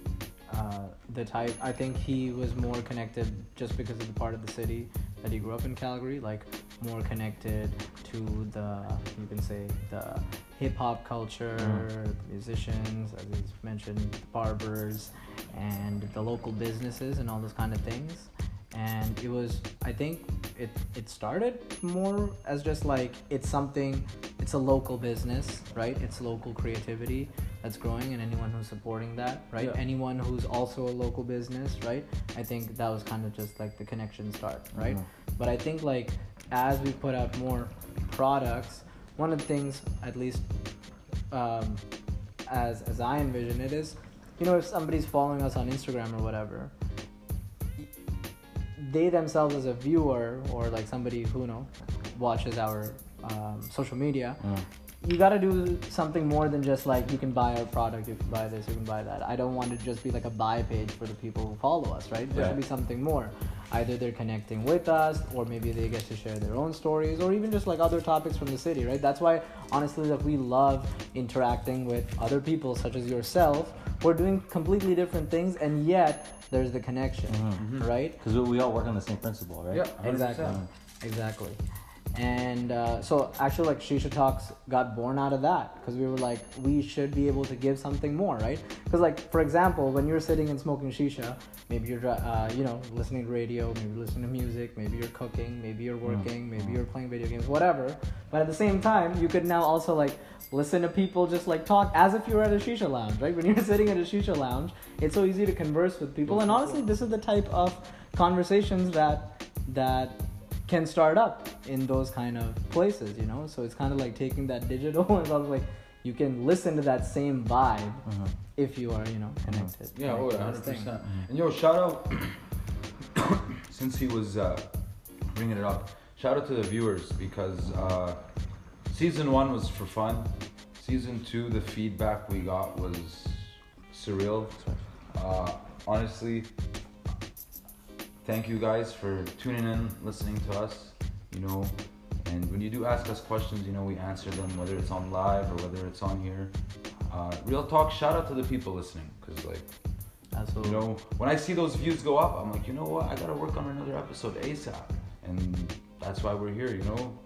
uh, the type I think he was more connected just because of the part of the city that he grew up in Calgary like more connected to the you can say the hip hop culture Mm. musicians as he's mentioned barbers and the local businesses and all those kind of things and it was i think it it started more as just like it's something it's a local business right it's local creativity that's growing and anyone who's supporting that right Yeah. anyone who's also a local business right i think that was kind of just like the connection start right Mhm. but i think like as we put out more products one of the things at least um, as as i envision it is you know if somebody's following us on instagram or whatever they themselves as a viewer or like somebody who you know watches our um, social media, Mm. You got to do something more than just like you can buy our product, you can buy this, you can buy that. I don't want it to just be like a buy page for the people who follow us, right? There Yeah. should be something more. Either they're connecting with us, or maybe they get to share their own stories, or even just like other topics from the city, right? That's why, honestly, that we love interacting with other people, such as yourself. We're doing completely different things, and yet there's the connection, Mhm. right? Because we, we all work on the same principle, right? Yeah, 100%. Exactly. And uh, so actually, like Shisha Talks got born out of that because we were like, we should be able to give something more, right? Because like, for example, when you're sitting and smoking shisha, maybe you're, uh, you know, listening to radio, maybe listening to music, maybe you're cooking, maybe you're working, maybe you're playing video games, whatever. But at the same time, you could now also like listen to people just like talk as if you were at a shisha lounge, right? When you're sitting at a shisha lounge, it's so easy to converse with people. And honestly, this is the type of conversations that that can start up in those kind of places, you know. So it's kind of like taking that digital and sort of like you can listen to that same vibe Mhm. if you are, you know, connected. Yeah, oh, connected yeah, hundred thing. percent. And yo, shout out since he was uh, bringing it up. Shout out to the viewers because uh, season one was for fun. Season two, the feedback we got was surreal. Uh, honestly, thank you guys for tuning in, listening to us. You know, and when you do ask us questions, you know we answer them, whether it's on live or whether it's on here. Uh, real talk. Shout out to the people listening, cause like Absolutely. you know, when I see those views go up, I'm like, you know what? I gotta work on another episode ASAP, and that's why we're here. You know.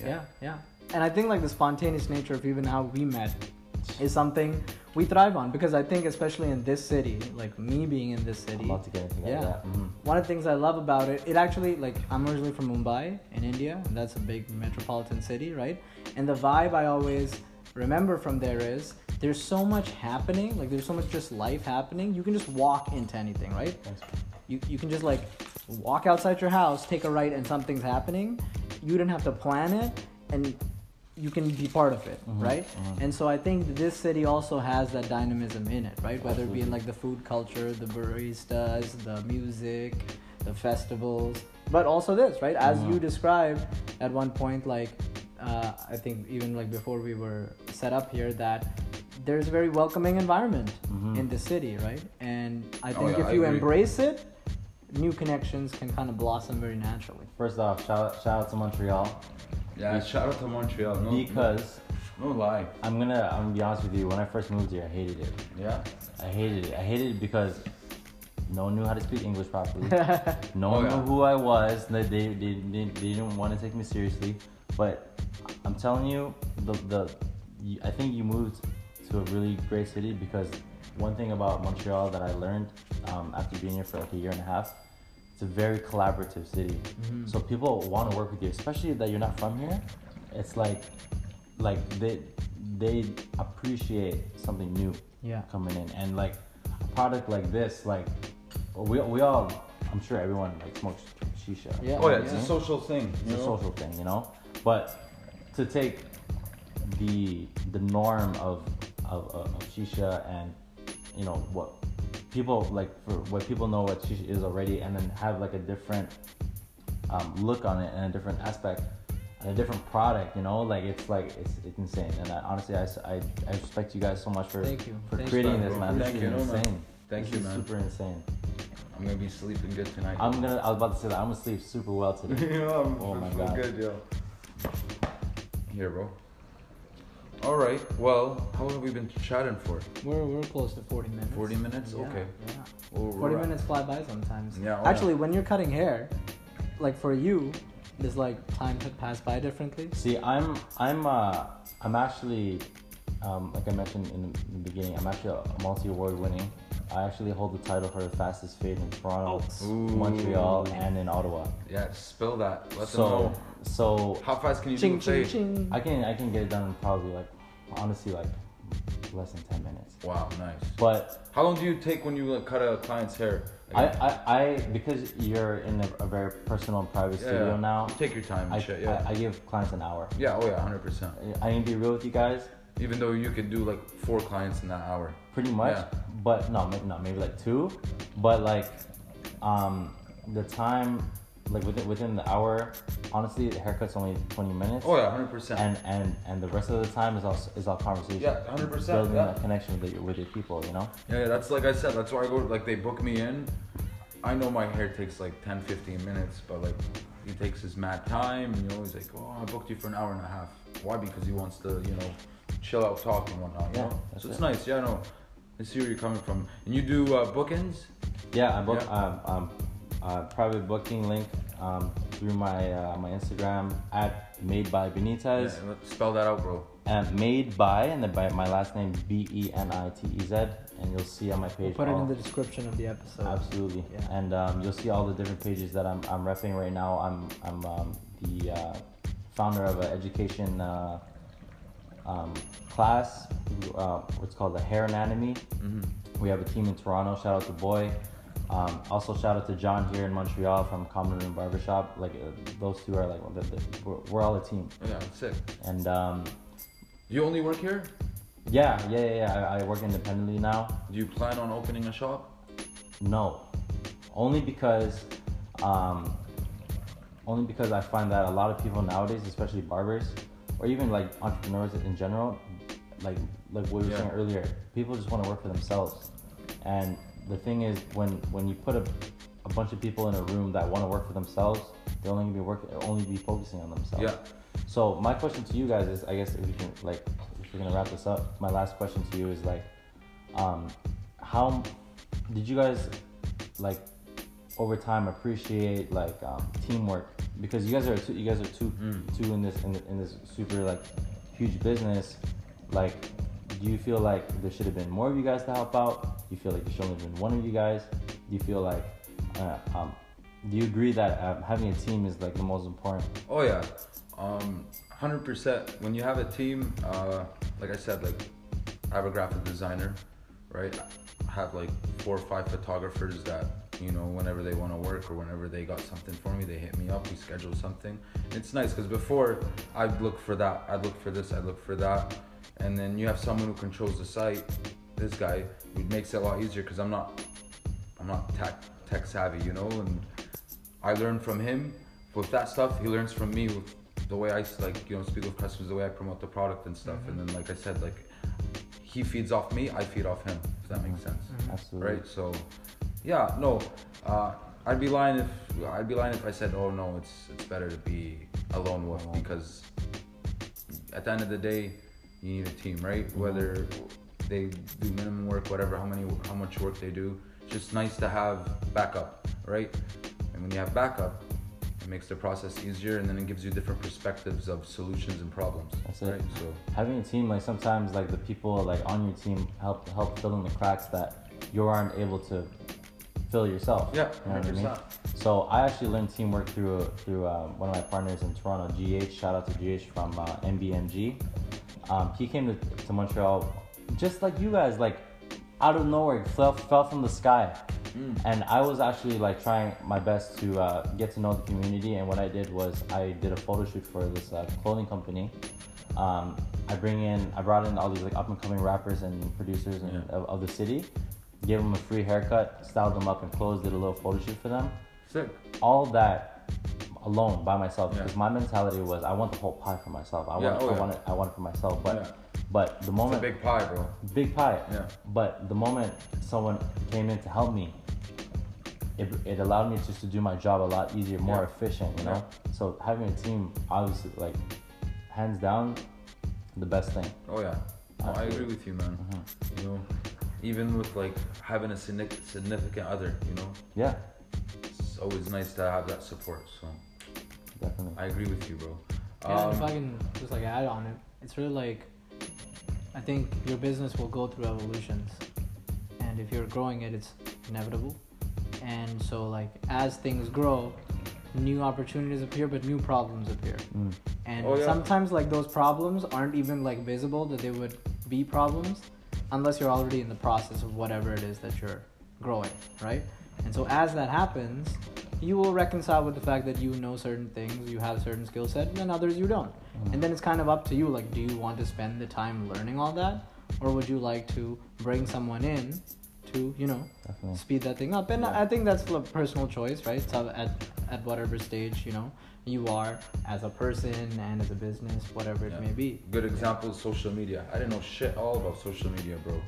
Yeah, yeah. And I think like the spontaneous nature of even how we met is something we thrive on because I think especially in this city, like me being in this city, about to get into that. Yeah. Yeah. Mhm. one of the things I love about it, it actually like I'm originally from Mumbai in India, and that's a big metropolitan city, right? And the vibe I always remember from there is there's so much happening, like there's so much just life happening. You can just walk into anything, right? You you can just like walk outside your house, take a right, and something's happening. You didn't have to plan it, and you can be part of it, Mhm, right? mhm. And so I think this city also has that dynamism in it, right? Whether it be in like the food culture, the baristas, the music, the festivals, but also this, right? As you Mhm. described at one point, like uh, I think even like before we were set up here, that there's a very welcoming environment Mhm. in the city, right? And I Oh, think yeah, if I you agree. embrace it, new connections can kind of blossom very naturally. First off, shout out, shout out to Montreal Yeah. Shout out to Montreal. No, because no, no lie. I'm gonna I'm gonna be honest with you. When I first moved here, I hated it. Yeah. I hated it. I hated it because no one knew how to speak English properly. No Oh, one yeah. knew who I was. They, they, they, they, they didn't want to take me seriously. But I'm telling you, the, the I think you moved to a really great city because one thing about Montreal that I learned um, after being here for like a year and a half, it's a very collaborative city. Mhm. So people want to work with you, especially that you're not from here. It's like, like they they appreciate something new Yeah. coming in and like a product like this like we, we all i'm sure everyone like smokes shisha Yeah. Oh yeah, it's yeah. a social thing. it's You a know? social thing you know but to take the the norm of of, of of shisha and you know what people like for what people know what shisha is already and then have like a different um, look on it and a different aspect and a different product you know like it's like it's, it's insane and I, honestly I, I, I respect you guys so much for Thank you. for Thank creating you, this man Thank this you. is No, man. insane Thank This you, is man. super insane I'm gonna be sleeping good tonight. I'm gonna I was about to say that I'm gonna sleep super well today you know, I'm Oh my feel God. good, yo. Here, bro. All right. Well, how long have we been chatting for? We're, we're close to 40 minutes. 40 minutes? Yeah, Okay. Yeah. Well, 40 at- minutes fly by sometimes. Yeah, oh, Actually, yeah. when you're cutting hair, like for you, does like time to pass by differently? see I'm I'm uh I'm actually um, like I mentioned in the beginning I'm actually a multi-award winning I actually hold the title for the fastest fade in Toronto oh. Ooh. Montreal and in Ottawa Yeah, spill that. Let them so know. so How fast can you Ching, do ching, fade? ching. I can I can get it done in probably like honestly like less than 10 minutes Wow, nice. but How long do you take when you like, cut a client's hair? I, I, I because you're in a, a very personal and private yeah, studio yeah. now Take your time and I, shit. Yeah. I, I give clients an hour yeah. Oh yeah, hundred percent. I need to be real with you guys Even though you could do like four clients in that hour. pretty much Yeah. but no maybe not maybe like two but like um the time like within within the hour. Honestly, the haircut's only twenty minutes. Oh yeah, hundred percent. And and and the rest of the time is all is all conversation. Yeah, 100%, Building yeah. that connection with your with your people, you know. Yeah, yeah, that's like I said, that's why I go, like, they book me in. I know my hair takes like 10, 15 minutes, but like, he takes his mad time, and you know, he's like, oh, I booked you for an hour and a half. Why? Because he wants to, you know, chill out, talk, and whatnot, you Yeah, So it's it. nice, yeah, no. I see where you're coming from. And you do uh, bookends? Yeah, I book Yeah. um, um, uh, private booking link um, through my uh, my Instagram at Made by Benitez. Yeah, spell that out, bro. And made by and then by my last name B E N I T E Z, and you'll see on my We'll page. put it in the description of the episode. Absolutely. Yeah. And um, you'll see all the different pages that I'm, I'm repping right now. I'm, I'm um, the uh, founder of an education uh, um, class. Uh, what's called the Hair Anatomy. Mm-hmm. We have a team in Toronto. Shout out to Boy. Um, also, shout out to John here in Montreal from Common Room Barbershop. Like uh, those two are like the, the, we're, we're all a team. Yeah, sick. And um, You only work here? yeah, yeah, yeah. yeah. I, I work independently now. Do you plan on opening a shop? No, only because, um, only because I find that a lot of people nowadays, especially barbers, or even like entrepreneurs in general, like like what we were Yeah. saying earlier, people just want to work for themselves. And the thing is, when when you put a, a bunch of people in a room that want to work for themselves, they're only gonna be working, only be focusing on themselves. Yeah. So my question to you guys is, I guess if we can like, if we're gonna wrap this up, my last question to you is like, um, how did you guys like over time appreciate like um, teamwork? Because you guys are two, you guys are two Mm. two in this in, in this super like huge business. Like, do you feel like there should have been more of you guys to help out? Do you feel like there should only have been one of you guys? Do you feel like uh, um, do you agree that um, having a team is like the most important? Oh yeah, um, hundred percent. When you have a team, uh, like I said, like I have a graphic designer, right? I have like four or five photographers that you know whenever they want to work or whenever they got something for me, they hit me up. We schedule something. It's nice because before I'd look for that, I'd look for this, I'd look for that, and then you have someone who controls the site. This guy, it makes it a lot easier because I'm not, I'm not tech tech savvy, you know, and I learn from him with that stuff. He learns from me with the way I like you know speak with customers, the way I promote the product and stuff. And mm-hmm. then like I said, like he feeds off me, I feed off him. If that makes mm-hmm. sense, mm-hmm. Absolutely. right? So yeah, no, uh, I'd be lying if I'd be lying if I said, oh no, it's it's better to be a lone wolf Alone. because at the end of the day, you need a team, right? Whether they do minimum work, whatever, how many, how much work they do, it's just nice to have backup, right? And when you have backup, it makes the process easier, and then it gives you different perspectives of solutions and problems, That's it. So having a team like sometimes like the people like on your team help help fill in the cracks that you aren't able to fill yourself. yeah, You know what I mean? So I actually learned teamwork through through um, one of my partners in Toronto, GH. Shout out to GH from uh, MBMG. Um, he came to, to Montreal just like you guys, like out of nowhere, fell fell from the sky. Mm. And I was actually like trying my best to uh, get to know the community. And what I did was I did a photo shoot for this uh, clothing company. Um, I bring in, I brought in all these like up and coming rappers and producers and, Yeah. of, of the city. Gave them a free haircut, styled them up and clothes, did a little photo shoot for them Sick. all that alone by myself Yeah. because my mentality was I want the whole pie for myself. I Yeah, want oh I yeah. want it I want it for myself. But Yeah. but the It's a moment big pie, bro. big pie. Yeah. But the moment someone came in to help me, it, it allowed me just to do my job a lot easier, more Yeah. efficient, you know? So having a team obviously like hands down the best thing. Oh yeah, no, I agree with you, man. Mhm. You know, even with like having a significant other, you know, Yeah, it's always nice to have that support. So definitely. I agree with you, bro. Yeah, and if Um, I can just like add on it, it's really like I think your business will go through evolutions, and if you're growing it, it's inevitable. And so like as things grow, new opportunities appear, but new problems appear. Mm. And Oh, yeah. sometimes like those problems aren't even like visible that they would be problems unless you're already in the process of whatever it is that you're growing, right? And so as that happens, you will reconcile with the fact that you know certain things, you have certain skill set, and others you don't. Mm-hmm. And then it's kind of up to you like do you want to spend the time learning all that or would you like to bring someone in to you know Definitely. speed that thing up. And Yeah. I think that's a personal choice, right? So at at whatever stage you know you are as a person and as a business, whatever it may be. Good example is social media. I didn't know shit all about social media, bro.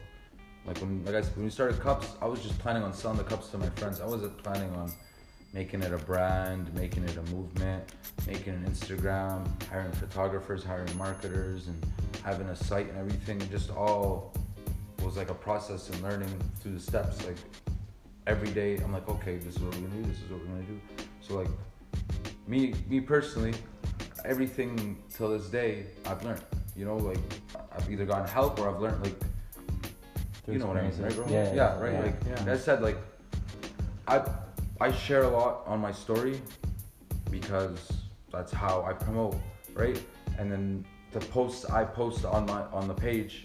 Like when, like I, said, when we started cups, I was just planning on selling the cups to my friends. I wasn't planning on making it a brand, making it a movement, making an Instagram, hiring photographers, hiring marketers, and having a site and everything. It just all was like a process and learning through the steps. Like every day, I'm like, okay, this is what we're gonna do. This is what we're gonna do. So like me, me personally, everything till this day, I've learned. You know, like I've either gotten help or I've learned like you know what I mean, right, bro? Yeah, yeah, right. yeah. Like Yeah. I said, like I I share a lot on my story because that's how I promote, right? And then the posts I post on my on the page,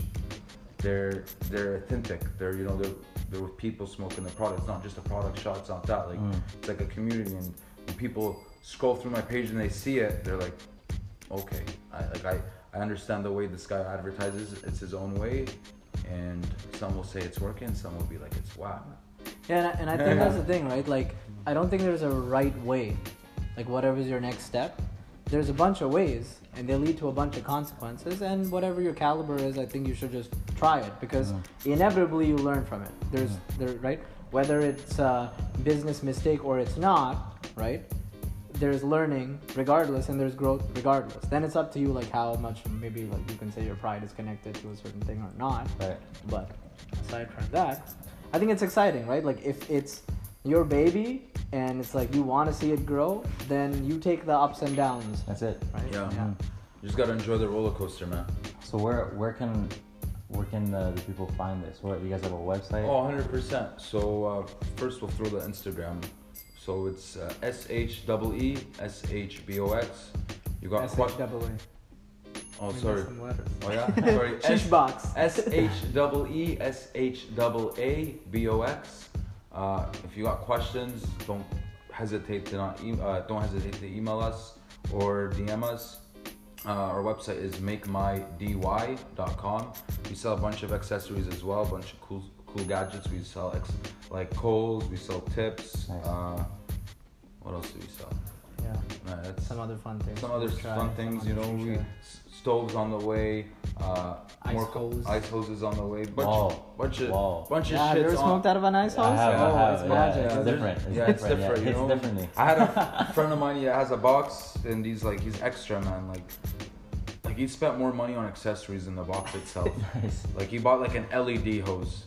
they're they're authentic. They're you know they're they're with people smoking the product. It's not just a product shot. It's not that. Like Mm. it's like a community. And when people scroll through my page and they see it, they're like, okay, I like I I understand the way this guy advertises. It's his own way, and some will say it's working. Some will be like it's wow. Yeah, and I, and I think that's the thing, right? Like, I don't think there's a right way. Like, whatever's your next step, there's a bunch of ways, and they lead to a bunch of consequences. And whatever your caliber is, I think you should just try it because inevitably you learn from it. There's, there, right? Whether it's a business mistake or it's not, right? There's learning regardless, and there's growth regardless. Then it's up to you, like how much maybe like you can say your pride is connected to a certain thing or not. Right. But aside from that, I think it's exciting, right? Like if it's your baby and it's like you want to see it grow, then you take the ups and downs, That's it. right? Yeah. Mhm. You just gotta enjoy the roller coaster, man. So where where can where can uh, the people find this? What you guys have a website? Oh, 100%. So uh, first we'll throw the Instagram. So it's uh, S H double E S H B O X. You got what? SHAA. Oh, We sorry. missed some letters. Oh yeah. Sorry. Shish box. S H double E S H double A B O X. Uh, if you got questions, don't hesitate to not e- uh, don't hesitate to email us or DM us. Uh, our website is makemydy.com. We sell a bunch of accessories as well, a bunch of cool cool gadgets. We sell ex- like coals, we sell tips. Nice. Uh, what else do we sell? Yeah. Uh, that's Some other fun things. some other We'll try, fun things, you know. We, stoves on the way. Uh, Ice more hose. Ice hoses on the way. Bunch, Whoa. bunch of Whoa. bunch of Yeah, have you shit. ever smoked out of an ice hose? I have, oh, I have, it's yeah, magic. It's Yeah, different. It's yeah, it's different. different. Yeah, You know, hits differently. I had a friend of mine that has a box, and he's like, he's extra man. Like, like he spent more money on accessories than the box itself. nice. like he bought like an LED hose,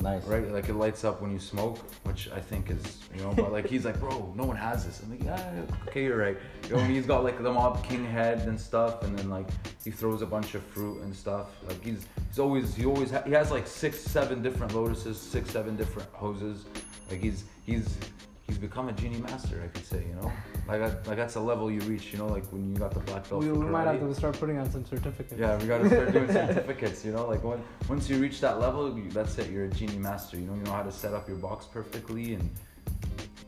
Nice. right? Like it lights up when you smoke, which I think is, you know. But like he's like, bro, no one has this. I'm like, yeah, okay, you're right. You know, he's got like the Mob King head and stuff, and then like he throws a bunch of fruit and stuff. Like he's he's always he always ha- he has like six seven different lotuses, six seven different hoses. Like he's he's he's become a genie master, I could say. You know, like I, like that's a level you reach. You know, like when you got the black belt. We, we might have to start putting on some certificates. Yeah, we gotta start doing certificates. You know, like when once you reach that level, you, that's it. You're a genie master. You know, you know how to set up your box perfectly, and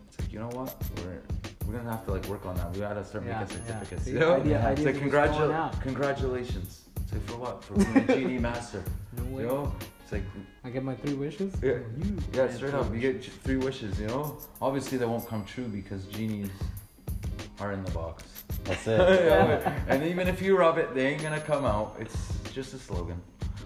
it's like, you know what? We're we're gonna have to like work on that. We gotta start Yeah, making certificates. See, You know? idea- it's ideas like congratu- congratulations. It's like for what? For being a genie master. No way. You know? It's like I get my three wishes. Yeah. Oh, you. yeah, straight up. You wishes. get three wishes. You know? Obviously, they won't come true because genies are in the box. That's it. Yeah, yeah. and even if you rub it, they ain't gonna come out. It's just a slogan.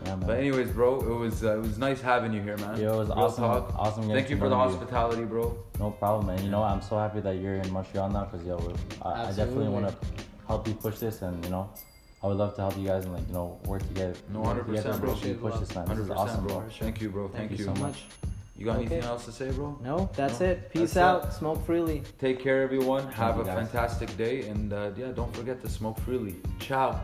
Yeah. But anyways, bro, it was uh, it was nice having you here, man. Yo, it was Real awesome. talk. Awesome. Thank you for the know hospitality, bro. No problem, man. You know, I'm so happy that you're in Montreal now because yo, I, I definitely want to help you push this, and you know, I would love to help you guys and like you know work together. No, work 100%, together to bro. push this, man. This is awesome, bro. bro. Thank you, bro. Thank, Thank you you so much. You got Okay. anything else to say, bro? No, that's No? it. Peace That's out. it. Smoke freely. Take care, everyone. Have a guys. fantastic day, and uh, yeah, don't forget to smoke freely. Ciao.